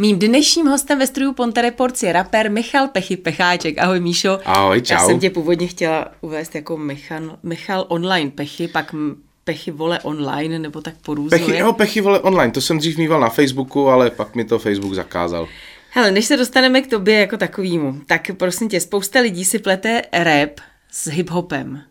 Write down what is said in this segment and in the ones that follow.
Mým dnešním hostem ve studiu Ponte Reports je rapper Michal Pechy Pecháček. Ahoj Míšo. Ahoj, čau. Já jsem tě původně chtěla uvést jako Michal, Michal Online Pechy, pak Pechy vole online, nebo tak porůzuje. Pechy, jo, Pechy vole online, to jsem dřív mýval na Facebooku, ale pak mi to Facebook zakázal. Hele, než se dostaneme k tobě jako takovýmu, tak prosím tě, spousta lidí si plete rap s hiphopem.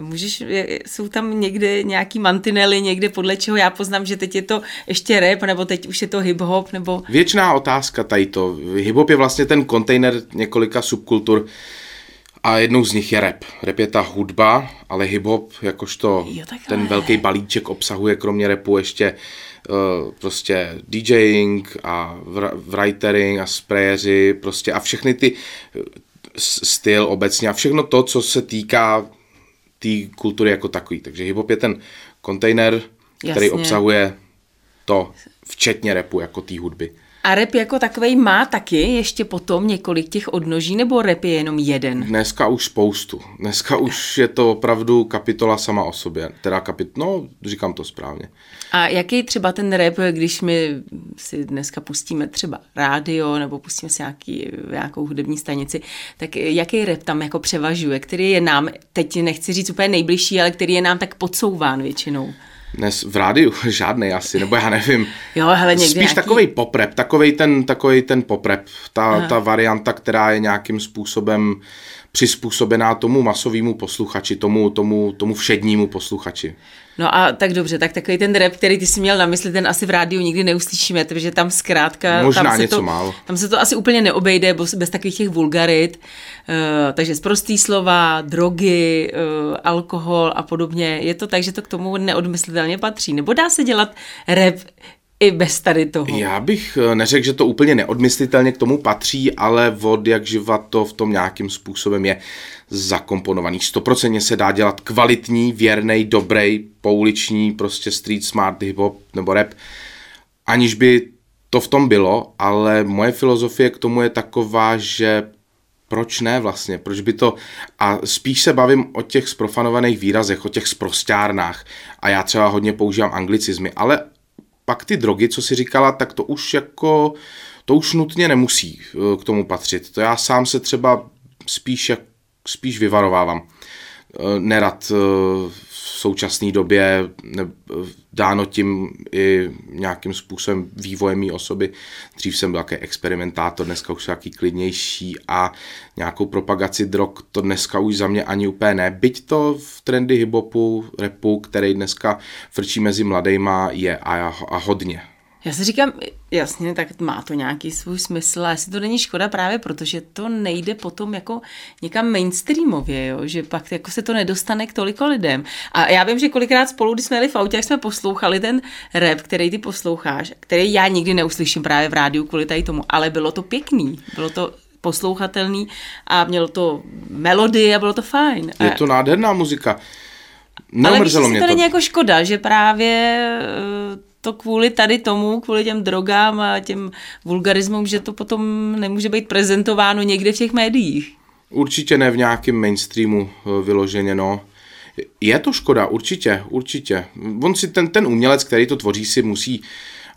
Můžeš, jsou tam někde nějaký mantinely, někde podle čeho já poznám, že teď je to ještě rap, nebo teď už je to hip-hop, nebo... Věčná otázka tady to. Hip-hop je vlastně ten kontejner několika subkultur a jednou z nich je rap. Rap je ta hudba, ale hip-hop jakožto jo, ten velký balíček obsahuje kromě rapu ještě uh, prostě DJing a writering a sprayeři prostě a všechny ty uh, styl obecně a všechno to, co se týká té kultury jako takový. Takže hip-hop je ten kontejner, který Jasně. obsahuje to, včetně repu jako té hudby. A rap jako takový má taky ještě potom několik těch odnoží, nebo rap je jenom jeden? Dneska už spoustu. Dneska už je to opravdu kapitola sama o sobě. Teda kapit, no, říkám to správně. A jaký třeba ten rap, když my si dneska pustíme třeba rádio, nebo pustíme si nějaký, nějakou hudební stanici, tak jaký rap tam jako převažuje, který je nám, teď nechci říct úplně nejbližší, ale který je nám tak podsouván většinou? Dnes v rádiu? Žádný asi, nebo já nevím. jo, hele, někde Spíš nějaký... takový poprep, takový ten, takový ten poprep, ta, ta varianta, která je nějakým způsobem přizpůsobená tomu masovému posluchači, tomu, tomu, tomu všednímu posluchači. No a tak dobře, tak takový ten rap, který ty si měl na mysli, ten asi v rádiu nikdy neuslyšíme, protože tam zkrátka... Možná tam se něco to, málo. Tam se to asi úplně neobejde bez, bez takových těch vulgarit, uh, takže zprostý slova, drogy, uh, alkohol a podobně. Je to tak, že to k tomu neodmyslitelně patří. Nebo dá se dělat rap i bez tady toho. Já bych eh, neřekl, že to úplně neodmyslitelně k tomu patří, ale od jak živa to v tom nějakým způsobem je zakomponovaný. Stoprocentně se dá dělat kvalitní, věrný, dobrý, pouliční, prostě street smart, hip-hop nebo rap, aniž by to v tom bylo, ale moje filozofie k tomu je taková, že proč ne vlastně, proč by to, a spíš se bavím o těch sprofanovaných výrazech, o těch sprostárnách a já třeba hodně používám anglicizmy, ale pak ty drogy, co si říkala, tak to už jako, to už nutně nemusí eh, k tomu patřit. To já sám se třeba spíš, spíš vyvarovávám. Eh, nerad eh, současné době, dáno tím i nějakým způsobem vývojem mý osoby. Dřív jsem byl také experimentátor, dneska už taky klidnější a nějakou propagaci drog to dneska už za mě ani úplně ne. Byť to v trendy hiphopu, repu, který dneska frčí mezi mladejma je a, a hodně. Já si říkám, jasně, tak má to nějaký svůj smysl, a jestli to není škoda právě, protože to nejde potom jako někam mainstreamově, jo? že pak jako se to nedostane k toliko lidem. A já vím, že kolikrát spolu, když jsme jeli v autě, jak jsme poslouchali ten rap, který ty posloucháš, který já nikdy neuslyším právě v rádiu kvůli tady tomu, ale bylo to pěkný, bylo to poslouchatelný a mělo to melodii a bylo to fajn. Je to nádherná muzika. Neomrzelo ale mě to. není jako škoda, že právě eh, to kvůli tady tomu, kvůli těm drogám a těm vulgarismům, že to potom nemůže být prezentováno někde v těch médiích. Určitě ne v nějakém mainstreamu eh, vyloženě, no. Je to škoda, určitě, určitě. On si ten, ten umělec, který to tvoří, si musí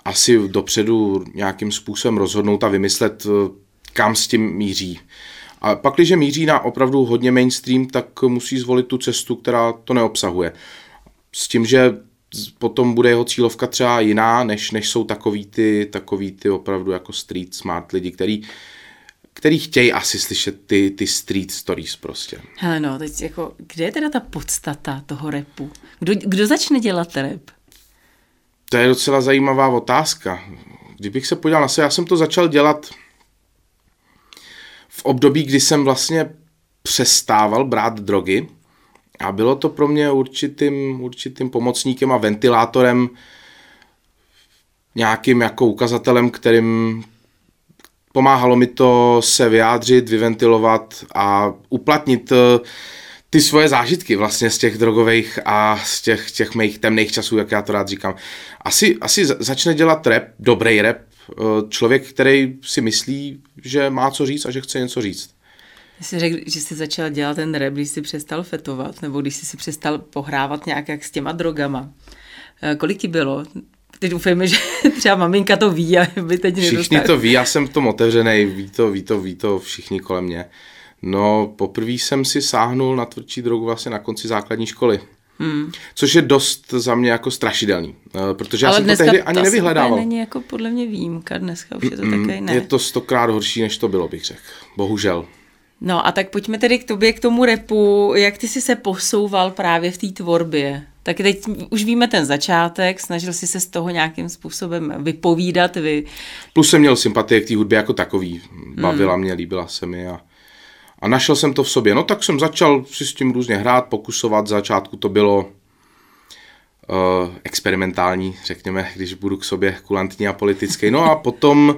asi dopředu nějakým způsobem rozhodnout a vymyslet, eh, kam s tím míří. A pak, když míří na opravdu hodně mainstream, tak musí zvolit tu cestu, která to neobsahuje. S tím, že potom bude jeho cílovka třeba jiná, než, než jsou takový ty, takový ty opravdu jako street smart lidi, který, který chtějí asi slyšet ty, ty street stories prostě. Hele no, teď jako, kde je teda ta podstata toho repu? Kdo, kdo začne dělat rap? To je docela zajímavá otázka. Kdybych se podíval na sebe, já jsem to začal dělat v období, kdy jsem vlastně přestával brát drogy, a bylo to pro mě určitým, určitým pomocníkem a ventilátorem, nějakým jako ukazatelem, kterým pomáhalo mi to se vyjádřit, vyventilovat a uplatnit eh, ty svoje zážitky vlastně z těch drogových a z těch, těch mých temných časů, jak já to rád říkám. Asi, asi začne dělat rap, dobrý rap, eh, člověk, který si myslí, že má co říct a že chce něco říct. Jsi řekl, že jsi začal dělat ten rap, když jsi přestal fetovat, nebo když jsi si přestal pohrávat nějak jak s těma drogama. Eh, kolik ti bylo? Ty doufejme, že třeba maminka to ví a by teď Všichni nedostali. to ví, já jsem v tom otevřený, ví to, ví to, ví to všichni kolem mě. No, poprvé jsem si sáhnul na tvrdší drogu vlastně na konci základní školy. Hmm. Což je dost za mě jako strašidelný, eh, protože já Ale jsem to tehdy ani nevyhledával. úplně není jako podle mě výjimka, dneska už je to Mm, takový ne. Je to stokrát horší, než to bylo, bych řekl. Bohužel. No a tak pojďme tedy k tobě, k tomu repu. Jak ty jsi se posouval právě v té tvorbě? Tak teď už víme ten začátek, snažil jsi se z toho nějakým způsobem vypovídat, vy... Plus jsem měl sympatie k té hudbě jako takový. Bavila mě, líbila se mi a, a našel jsem to v sobě. No tak jsem začal si s tím různě hrát, pokusovat. Z začátku to bylo uh, experimentální, řekněme, když budu k sobě kulantní a politický. No a potom,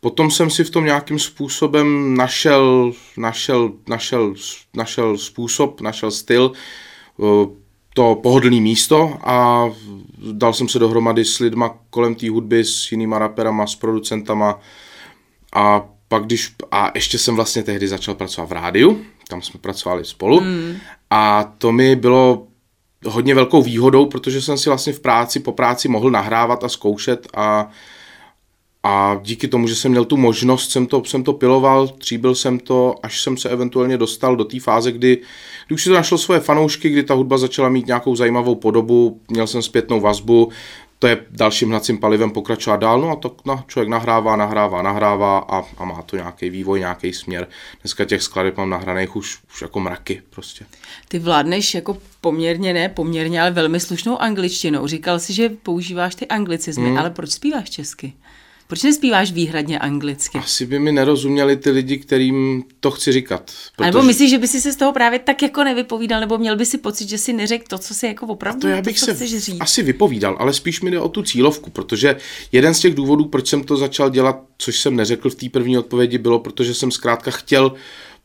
potom jsem si v tom nějakým způsobem našel, našel, našel, našel způsob, našel styl, uh, to pohodlný místo a dal jsem se dohromady s lidma kolem té hudby, s jinýma raperama, s producentama a pak když, a ještě jsem vlastně tehdy začal pracovat v rádiu, tam jsme pracovali spolu mm. a to mi bylo hodně velkou výhodou, protože jsem si vlastně v práci, po práci mohl nahrávat a zkoušet a, a díky tomu, že jsem měl tu možnost, jsem to, jsem to piloval, tříbil jsem to, až jsem se eventuálně dostal do té fáze, kdy, kdy už si to našlo svoje fanoušky, kdy ta hudba začala mít nějakou zajímavou podobu, měl jsem zpětnou vazbu, to je dalším hnacím palivem pokračovat dál, no a to no, člověk nahrává, nahrává, nahrává a, a má to nějaký vývoj, nějaký směr. Dneska těch skladeb mám nahraných už, už jako mraky prostě. Ty vládneš jako poměrně, ne poměrně, ale velmi slušnou angličtinou. Říkal jsi, že používáš ty anglicizmy, hmm. ale proč zpíváš česky? Proč nespíváš výhradně anglicky? Asi by mi nerozuměli ty lidi, kterým to chci říkat. Protože... Nebo myslíš, že by si se z toho právě tak jako nevypovídal, nebo měl by si pocit, že si neřekl to, co si jako opravdu to já bych to, se chceš říct? asi vypovídal, ale spíš mi jde o tu cílovku, protože jeden z těch důvodů, proč jsem to začal dělat, což jsem neřekl v té první odpovědi, bylo, protože jsem zkrátka chtěl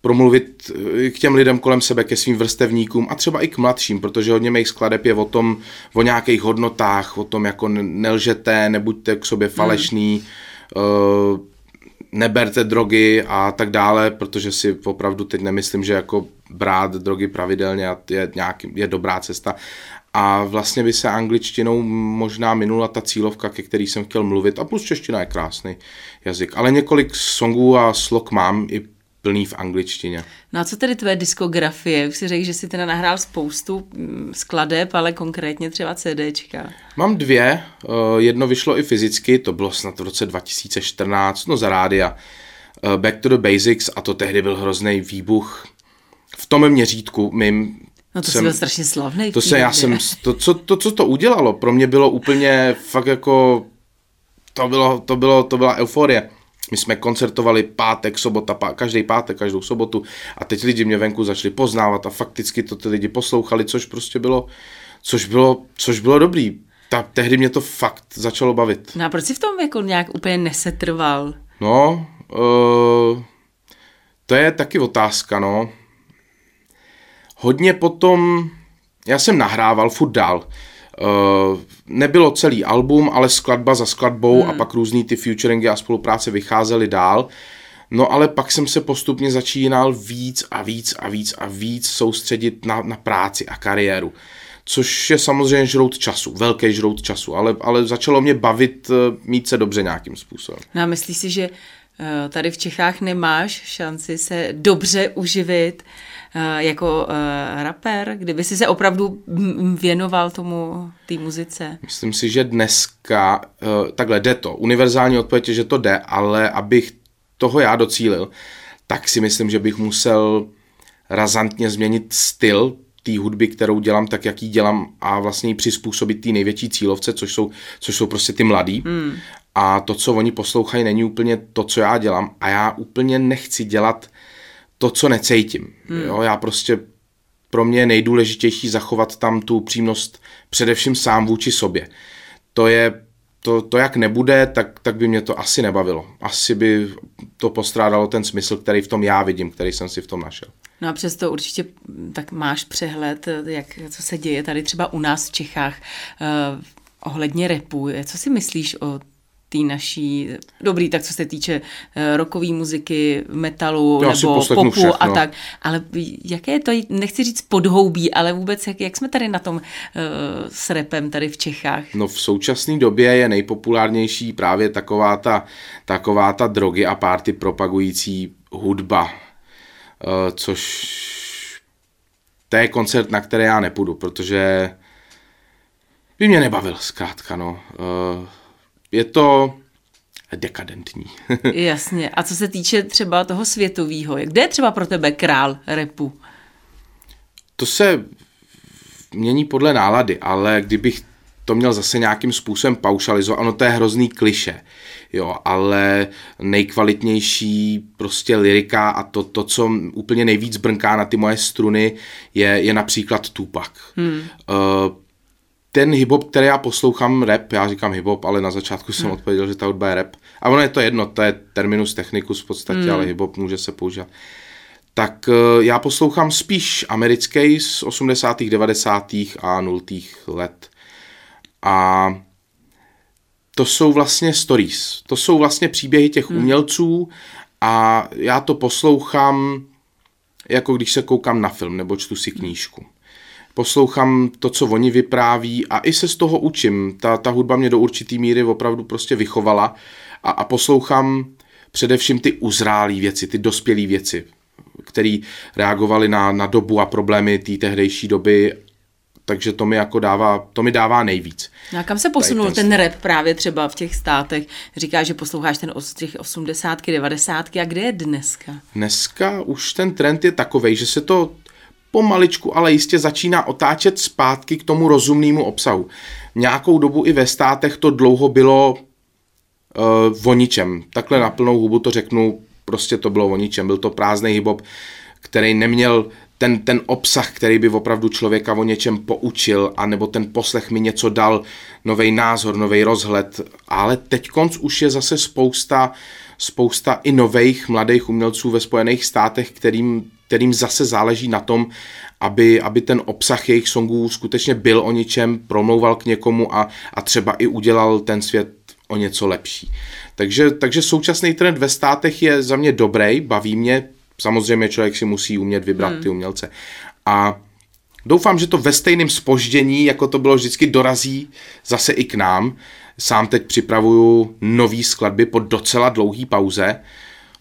promluvit eh, k těm lidem kolem sebe, ke svým vrstevníkům a třeba i k mladším, protože hodně mých skladeb je o tom, o nějakých hodnotách, o tom, jako nelžete, nebuďte k sobě falešný, hmm. uh, neberte drogy a tak dále, protože si opravdu teď nemyslím, že jako brát drogy pravidelně je, nějaký, je dobrá cesta. A vlastně by se angličtinou možná minula ta cílovka, ke který jsem chtěl mluvit. A plus čeština je krásný jazyk. Ale několik songů a slok mám i plný v angličtině. No a co tedy tvé diskografie? Už si řekl, že jsi teda nahrál spoustu skladeb, ale konkrétně třeba CDčka. Mám dvě, jedno vyšlo i fyzicky, to bylo snad v roce 2014, no za rádia. Back to the Basics a to tehdy byl hrozný výbuch. V tom měřítku mým No to jsem, byl strašně slavný. To se, já jsem, to, co, to, co to udělalo, pro mě bylo úplně fakt jako, to bylo, to bylo, to byla euforie. My jsme koncertovali pátek, sobota, pá, každý pátek, každou sobotu a teď lidi mě venku začali poznávat a fakticky to ty lidi poslouchali, což prostě bylo, což bylo, což bylo dobrý. Ta, tehdy mě to fakt začalo bavit. No a proč jsi v tom jako nějak úplně nesetrval? No, uh, to je taky otázka, no. Hodně potom, já jsem nahrával furt dál. Uh, nebylo celý album, ale skladba za skladbou hmm. a pak různý ty featuringy a spolupráce vycházely dál. No ale pak jsem se postupně začínal víc a víc a víc a víc soustředit na, na práci a kariéru. Což je samozřejmě žrout času, velký žrout času, ale, ale začalo mě bavit uh, mít se dobře nějakým způsobem. No a myslíš si, že uh, tady v Čechách nemáš šanci se dobře uživit uh, jako uh, rapper, kdyby si se opravdu věnoval tomu, té muzice? Myslím si, že dneska, takhle jde to. Univerzální odpověď je, že to jde, ale abych toho já docílil, tak si myslím, že bych musel razantně změnit styl té hudby, kterou dělám, tak jak ji dělám a vlastně ji přizpůsobit té největší cílovce, což jsou, což jsou prostě ty mladí. Hmm. A to, co oni poslouchají, není úplně to, co já dělám. A já úplně nechci dělat to, co necítím. Hmm. Jo, já prostě pro mě je nejdůležitější zachovat tam tu přímnost především sám vůči sobě. To je to, to jak nebude, tak, tak by mě to asi nebavilo. Asi by to postrádalo ten smysl, který v tom já vidím, který jsem si v tom našel. No a přesto určitě tak máš přehled, jak, co se děje tady třeba u nás v Čechách eh, ohledně repu. Co si myslíš o té naší, dobrý, tak co se týče uh, rockové muziky, metalu to nebo popu všechno. a tak, ale jaké je to, nechci říct podhoubí, ale vůbec jak, jak jsme tady na tom uh, s repem tady v Čechách? No v současné době je nejpopulárnější právě taková ta, taková ta drogy a párty propagující hudba, uh, což to je koncert, na který já nepůjdu, protože by mě nebavil zkrátka, no. Uh, je to dekadentní. Jasně. A co se týče třeba toho světového, kde je třeba pro tebe král repu? To se mění podle nálady, ale kdybych to měl zase nějakým způsobem paušalizovat, ono to je hrozný kliše, jo, ale nejkvalitnější prostě lirika a to, to co úplně nejvíc brnká na ty moje struny, je, je například Tupac. Hmm. Uh, ten hip-hop, který já poslouchám, rap, já říkám hip-hop, ale na začátku jsem hmm. odpověděl, že ta hudba je rap. A ono je to jedno, to je terminus technicus v podstatě, hmm. ale hip-hop může se používat. Tak uh, já poslouchám spíš americký z 80., 90. a 0. let. A to jsou vlastně stories, to jsou vlastně příběhy těch hmm. umělců a já to poslouchám jako když se koukám na film nebo čtu si knížku. Poslouchám to, co oni vypráví a i se z toho učím. Ta, ta hudba mě do určitý míry opravdu prostě vychovala a, a poslouchám především ty uzrálé věci, ty dospělé věci, které reagovaly na, na dobu a problémy té tehdejší doby takže to mi jako dává, to mi dává nejvíc. No a kam se posunul ten, ten rap právě třeba v těch státech? Říká, že posloucháš ten od těch 80 90 a kde je dneska? Dneska už ten trend je takový, že se to pomaličku, ale jistě začíná otáčet zpátky k tomu rozumnému obsahu. Nějakou dobu i ve státech to dlouho bylo uh, o ničem. Takhle na plnou hubu to řeknu, prostě to bylo o ničem. Byl to prázdný hip který neměl ten, ten obsah, který by opravdu člověka o něčem poučil, anebo ten poslech mi něco dal, nový názor, nový rozhled, ale teď konc už je zase spousta, spousta i nových mladých umělců ve Spojených státech, kterým, kterým zase záleží na tom, aby, aby ten obsah jejich songů skutečně byl o něčem, promlouval k někomu a, a třeba i udělal ten svět o něco lepší. Takže, takže současný trend ve státech je za mě dobrý, baví mě, Samozřejmě člověk si musí umět vybrat hmm. ty umělce. A doufám, že to ve stejném spoždění, jako to bylo vždycky, dorazí zase i k nám. Sám teď připravuju nový skladby po docela dlouhý pauze.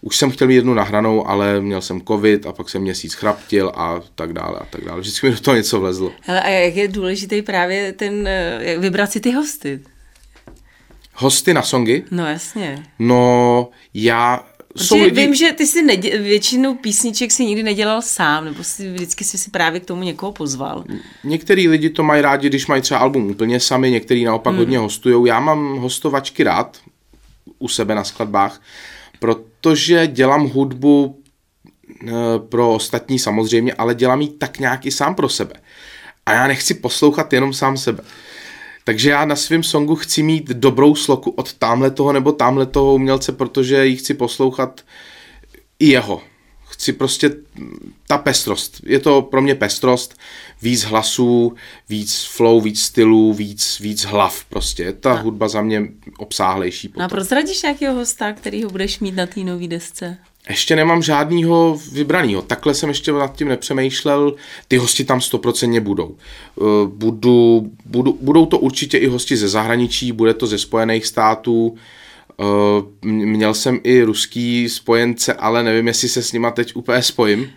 Už jsem chtěl mít jednu nahranou, ale měl jsem covid a pak jsem měsíc chraptil a tak dále a tak dále. Vždycky mi do toho něco vlezlo. Hele, a jak je důležitý právě ten, jak vybrat si ty hosty? Hosty na songy? No jasně. No, já jsou lidi... vím, že ty si nedě... většinu písniček si nikdy nedělal sám, nebo si vždycky si, si právě k tomu někoho pozval. Některý lidi to mají rádi, když mají třeba album úplně sami, některý naopak hmm. hodně hostujou. Já mám hostovačky rád u sebe na skladbách, protože dělám hudbu eh, pro ostatní samozřejmě, ale dělám ji tak nějak i sám pro sebe. A já nechci poslouchat jenom sám sebe. Takže já na svém songu chci mít dobrou sloku od tamhle toho nebo tamhle toho umělce, protože ji chci poslouchat i jeho. Chci prostě ta pestrost. Je to pro mě pestrost, víc hlasů, víc flow, víc stylů, víc, víc hlav prostě. Ta no. hudba za mě obsáhlejší. Potom. No a prozradíš nějakého hosta, který ho budeš mít na té nové desce? Ještě nemám žádného vybraného. Takhle jsem ještě nad tím nepřemýšlel. Ty hosti tam stoprocentně budou. Eh, budu, budu, budou to určitě i hosti ze zahraničí, bude to ze Spojených států. Eh, měl jsem i ruský spojence, ale nevím, jestli se s nima teď úplně spojím.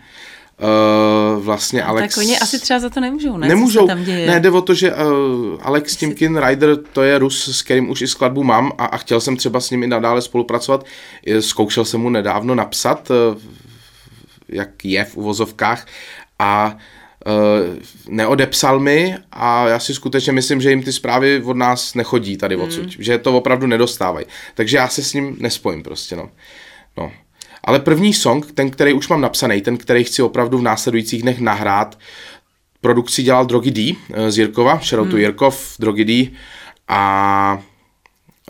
Uh, vlastně no, Alex... Tak oni asi třeba za to nemůžou, ne? Nemůžou, tam děje? ne, jde o to, že uh, Alex Timkin Rider, to je Rus, s kterým už i skladbu mám a, a chtěl jsem třeba s ním i nadále spolupracovat. Zkoušel jsem mu nedávno napsat, uh, jak je v uvozovkách a uh, neodepsal mi a já si skutečně myslím, že jim ty zprávy od nás nechodí tady odsud, mm. že to opravdu nedostávají. Takže já se s ním nespojím prostě, no. no. Ale první song, ten, který už mám napsaný, ten, který chci opravdu v následujících dnech nahrát, produkci dělal Drogy D eh, z Jirkova, Šerotu hmm. Jirkov, Drogy D a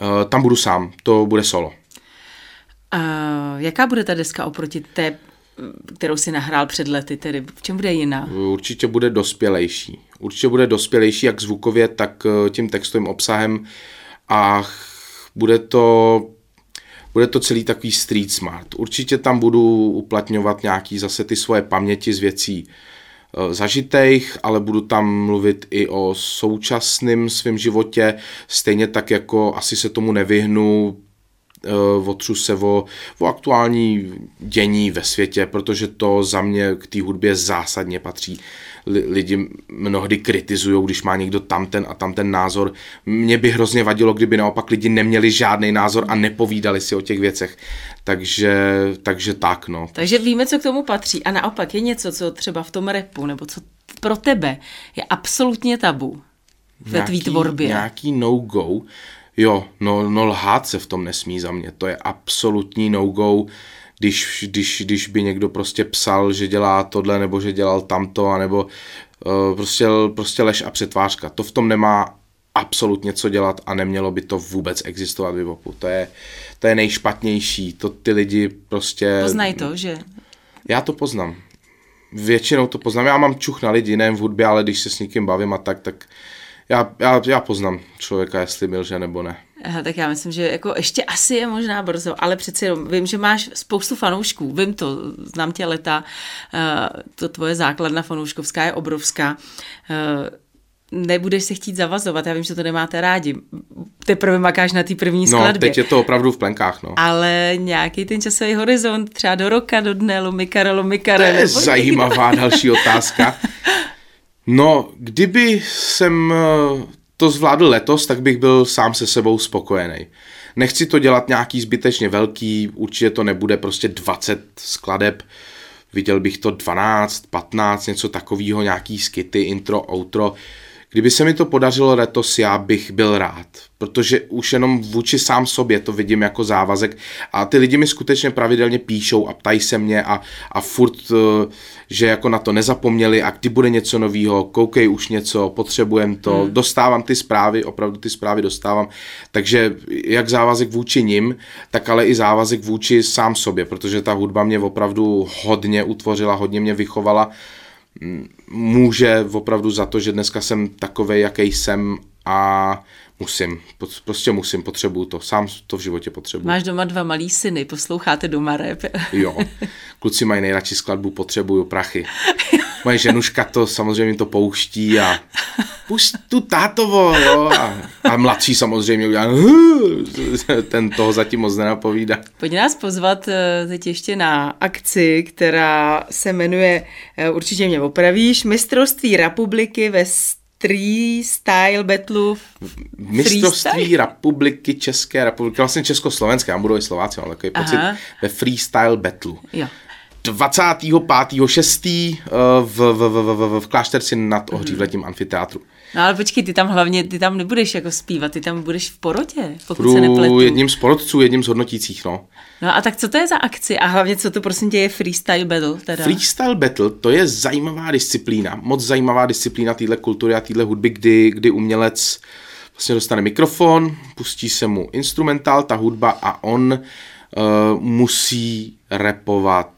uh, tam budu sám, to bude solo. Uh, jaká bude ta deska oproti té, kterou si nahrál před lety, tedy v čem bude jiná? Určitě bude dospělejší. Určitě bude dospělejší jak zvukově, tak tím textovým obsahem a bude to bude to celý takový street smart. Určitě tam budu uplatňovat nějaký zase ty svoje paměti z věcí e, zažitejch, ale budu tam mluvit i o současném svém životě, stejně tak jako asi se tomu nevyhnu, otřu se o, o aktuální dění ve světě, protože to za mě k té hudbě zásadně patří. Lidi mnohdy kritizují, když má někdo tamten a tamten názor. Mně by hrozně vadilo, kdyby naopak lidi neměli žádný názor a nepovídali si o těch věcech. Takže, takže tak, no. Takže víme, co k tomu patří. A naopak je něco, co třeba v tom repu, nebo co pro tebe je absolutně tabu ve tvý tvorbě. Nějaký no-go. Jo, no, no lhát se v tom nesmí za mě, to je absolutní no-go, když, když, když by někdo prostě psal, že dělá tohle, nebo že dělal tamto, nebo uh, prostě, prostě lež a přetvářka. To v tom nemá absolutně co dělat a nemělo by to vůbec existovat v hibopu. To je, to je nejšpatnější, to ty lidi prostě... Poznají to, že... Já to poznám. Většinou to poznám. Já mám čuch na lidi, nejen v hudbě, ale když se s někým bavím a tak, tak já, já, já poznám člověka, jestli milže nebo ne. Aha, tak já myslím, že jako ještě asi je možná brzo, ale přeci jenom vím, že máš spoustu fanoušků, vím to, znám tě leta, uh, to tvoje základna fanouškovská je obrovská. Uh, nebudeš se chtít zavazovat, já vím, že to nemáte rádi. Teprve makáš na té první no, skladbě. teď je to opravdu v plenkách, no. Ale nějaký ten časový horizont, třeba do roka, do dne, lomikare, lomikare. To je zajímavá další otázka. No, kdyby jsem eh, to zvládl letos, tak bych byl sám se sebou spokojený. Nechci to dělat nějaký zbytečně velký, určitě to nebude prostě 20 skladeb, viděl bych to 12, 15, něco takového, nějaký skity, intro, outro. Kdyby se mi to podařilo letos, já bych byl rád, protože už jenom vůči sám sobě to vidím jako závazek a ty lidi mi skutečně pravidelně píšou a ptají se mě a, a furt, eh, že jako na to nezapomněli a kdy bude něco nového, koukej už něco, potřebujem to, hmm. dostávám ty zprávy, opravdu ty zprávy dostávám, takže jak závazek vůči nim, tak ale i závazek vůči sám sobě, protože ta hudba mě opravdu hodně utvořila, hodně mě vychovala může opravdu za to, že dneska jsem takovej, jaký jsem a musím, prostě musím, potřebuju to, sám to v životě potřebuji. Máš doma dva malý syny, posloucháte doma rap. jo, kluci mají nejradši skladbu Potřebuju prachy. Moje ženuška to samozřejmě to pouští a pušť tu tátovo, jo, a, a mladší samozřejmě udělá, ten toho zatím moc nenapovídá. Pojď nás pozvat eh, teď ještě na akci, která se jmenuje, eh, určitě mě opravíš, Mistrovství republiky ve Style Battle. Mistrovství freestyle? republiky České republiky, vlastně Československé, já budu i Slováci, mám takový pocit, Aha. ve Freestyle Battle. Jo. 25.6. Eh, v, v, v, v, v Klášterci nad Ohřívletím mm. amfiteátru. No ale počkej, ty tam hlavně, ty tam nebudeš jako zpívat, ty tam budeš v porotě, pokud Budu se nepletu. jedním z porotců, jedním z hodnotících, no. No a tak co to je za akci a hlavně co to prosím tě je freestyle battle teda? Freestyle battle to je zajímavá disciplína, moc zajímavá disciplína téhle kultury a téhle hudby, kdy, kdy umělec vlastně dostane mikrofon, pustí se mu instrumentál, ta hudba a on uh, musí repovat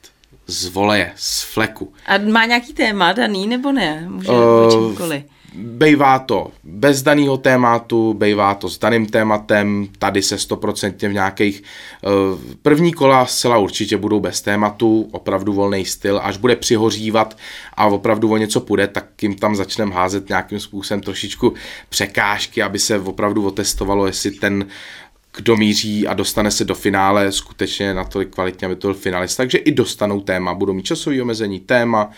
z voleje, z fleku. A má nějaký téma daný nebo ne? Může uh, Bejvá to bez daného tématu, bejvá to s daným tématem, tady se stoprocentně v nějakých uh, první kola zcela určitě budou bez tématu, opravdu volný styl, až bude přihořívat a opravdu o něco půjde, tak jim tam začneme házet nějakým způsobem trošičku překážky, aby se opravdu otestovalo, jestli ten kdo míří a dostane se do finále skutečně natolik kvalitně, aby to byl finalista, takže i dostanou téma, budou mít časové omezení, téma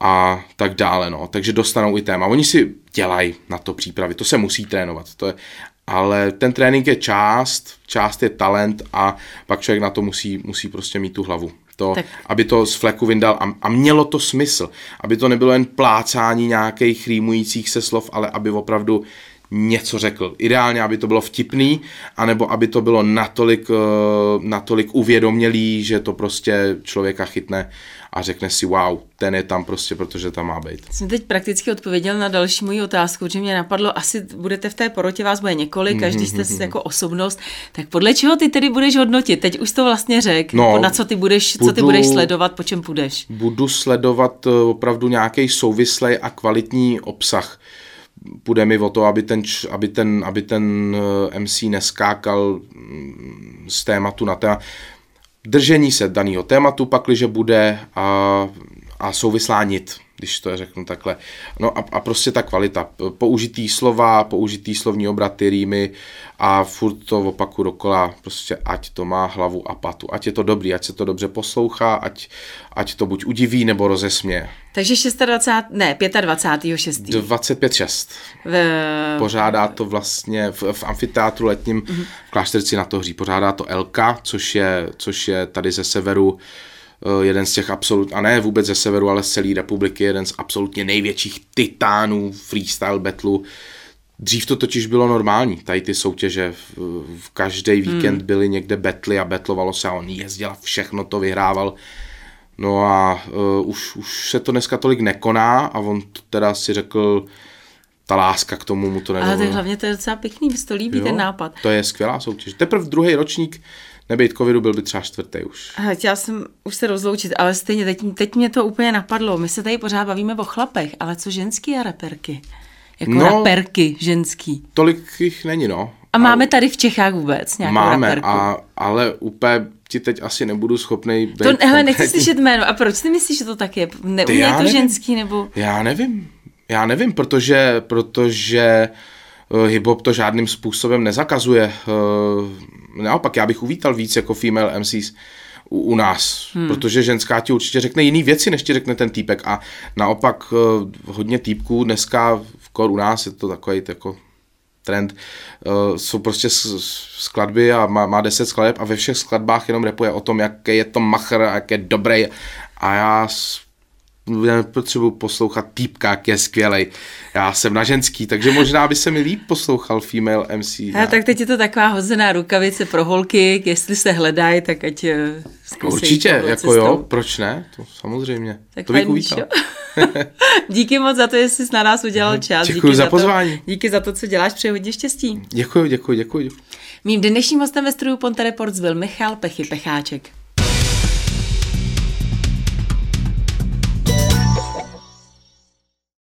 a tak dále, no. takže dostanou i téma. Oni si dělají na to přípravy, to se musí trénovat, to je, ale ten trénink je část, část je talent a pak člověk na to musí, musí prostě mít tu hlavu. To, tak. aby to z fleku vyndal a, a mělo to smysl, aby to nebylo jen plácání nějakých rýmujících se slov, ale aby opravdu něco řekl. Ideálně, aby to bylo vtipný, anebo aby to bylo natolik, eh, natolik uvědomělý, že to prostě člověka chytne a řekne si wow, ten je tam prostě, protože tam má být. Jsem teď prakticky odpověděl na další moji otázku, že mě napadlo, asi budete v té porotě, vás bude několik, každý jste mm-hmm. jako osobnost, tak podle čeho ty tedy budeš hodnotit? Teď už to vlastně řek, no, na co ty budeš, budu, co ty budeš sledovat, po čem půjdeš? Budu sledovat eh, opravdu nějaký souvislý a kvalitní obsah půjde mi o to, aby ten, aby ten, aby ten eh, MC neskákal mm, z tématu na téma. Držení se daného tématu, pakliže bude a, a souvislá nit když to řeknu takhle. No a, a prostě ta kvalita. Použitý slova, použitý slovní obraty, rýmy a furt to opaku dokola, prostě ať to má hlavu a patu. Ať je to dobrý, ať se to dobře poslouchá, ať, ať to buď udiví nebo rozesmě. Takže 26, ne, 25. 6. 25 6. V... Pořádá to vlastně v, v amfiteátru letním mm-hmm. v Klášterci na to hří. Pořádá to Elka, což je, což je tady ze severu jeden z těch absolut, a ne vůbec ze severu, ale z celé republiky, jeden z absolutně největších titánů freestyle battlu. Dřív to totiž bylo normální, tady ty soutěže, v, v každý víkend hmm. byly někde betly a betlovalo se a on jezdil a všechno to vyhrával. No a uh, už, už se to dneska tolik nekoná a on teda si řekl, ta láska k tomu mu to nedovolí. Ale tak hlavně to je docela pěkný, mi to líbí jo, ten nápad. To je skvělá soutěž. Teprve druhý ročník nebejt covidu, byl by třeba čtvrtý už. Aha, chtěla jsem už se rozloučit, ale stejně teď, teď mě to úplně napadlo. My se tady pořád bavíme o chlapech, ale co ženský a reperky? Jako no, raperky ženský. Tolik jich není, no. A máme tady v Čechách vůbec nějakou Máme, raperku? a, ale úplně ti teď asi nebudu schopný být To, hele, nechci slyšet jméno. A proč si myslíš, že to tak je? Neumí to nevím. ženský nebo... Já nevím. Já nevím, protože, protože uh, hip-hop to žádným způsobem nezakazuje. Uh, naopak, já bych uvítal víc jako female MCs u, u nás, hmm. protože ženská ti určitě řekne jiný věci, než ti řekne ten týpek a naopak uh, hodně týpků dneska v kor u nás je to takový jako trend, uh, jsou prostě skladby a má, má deset skladeb a ve všech skladbách jenom repuje o tom, jaký je to machr a jak je dobrý a já nepotřebuji poslouchat týpka, jak je skvělej. Já jsem na ženský, takže možná by se mi líp poslouchal female MC. A tak teď je to taková hozená rukavice pro holky, jestli se hledají, tak ať eh, Určitě, jako cestou. jo, proč ne? To samozřejmě. Tak to bych uvítal. Díky moc za to, že jsi na nás udělal čas. Děkuji Díky za, za pozvání. To, díky za to, co děláš, přeji hodně štěstí. Děkuji, děkuji, děkuji. Mým dnešním hostem ve studiu Ponte Reports byl Michal Pechy Pecháček.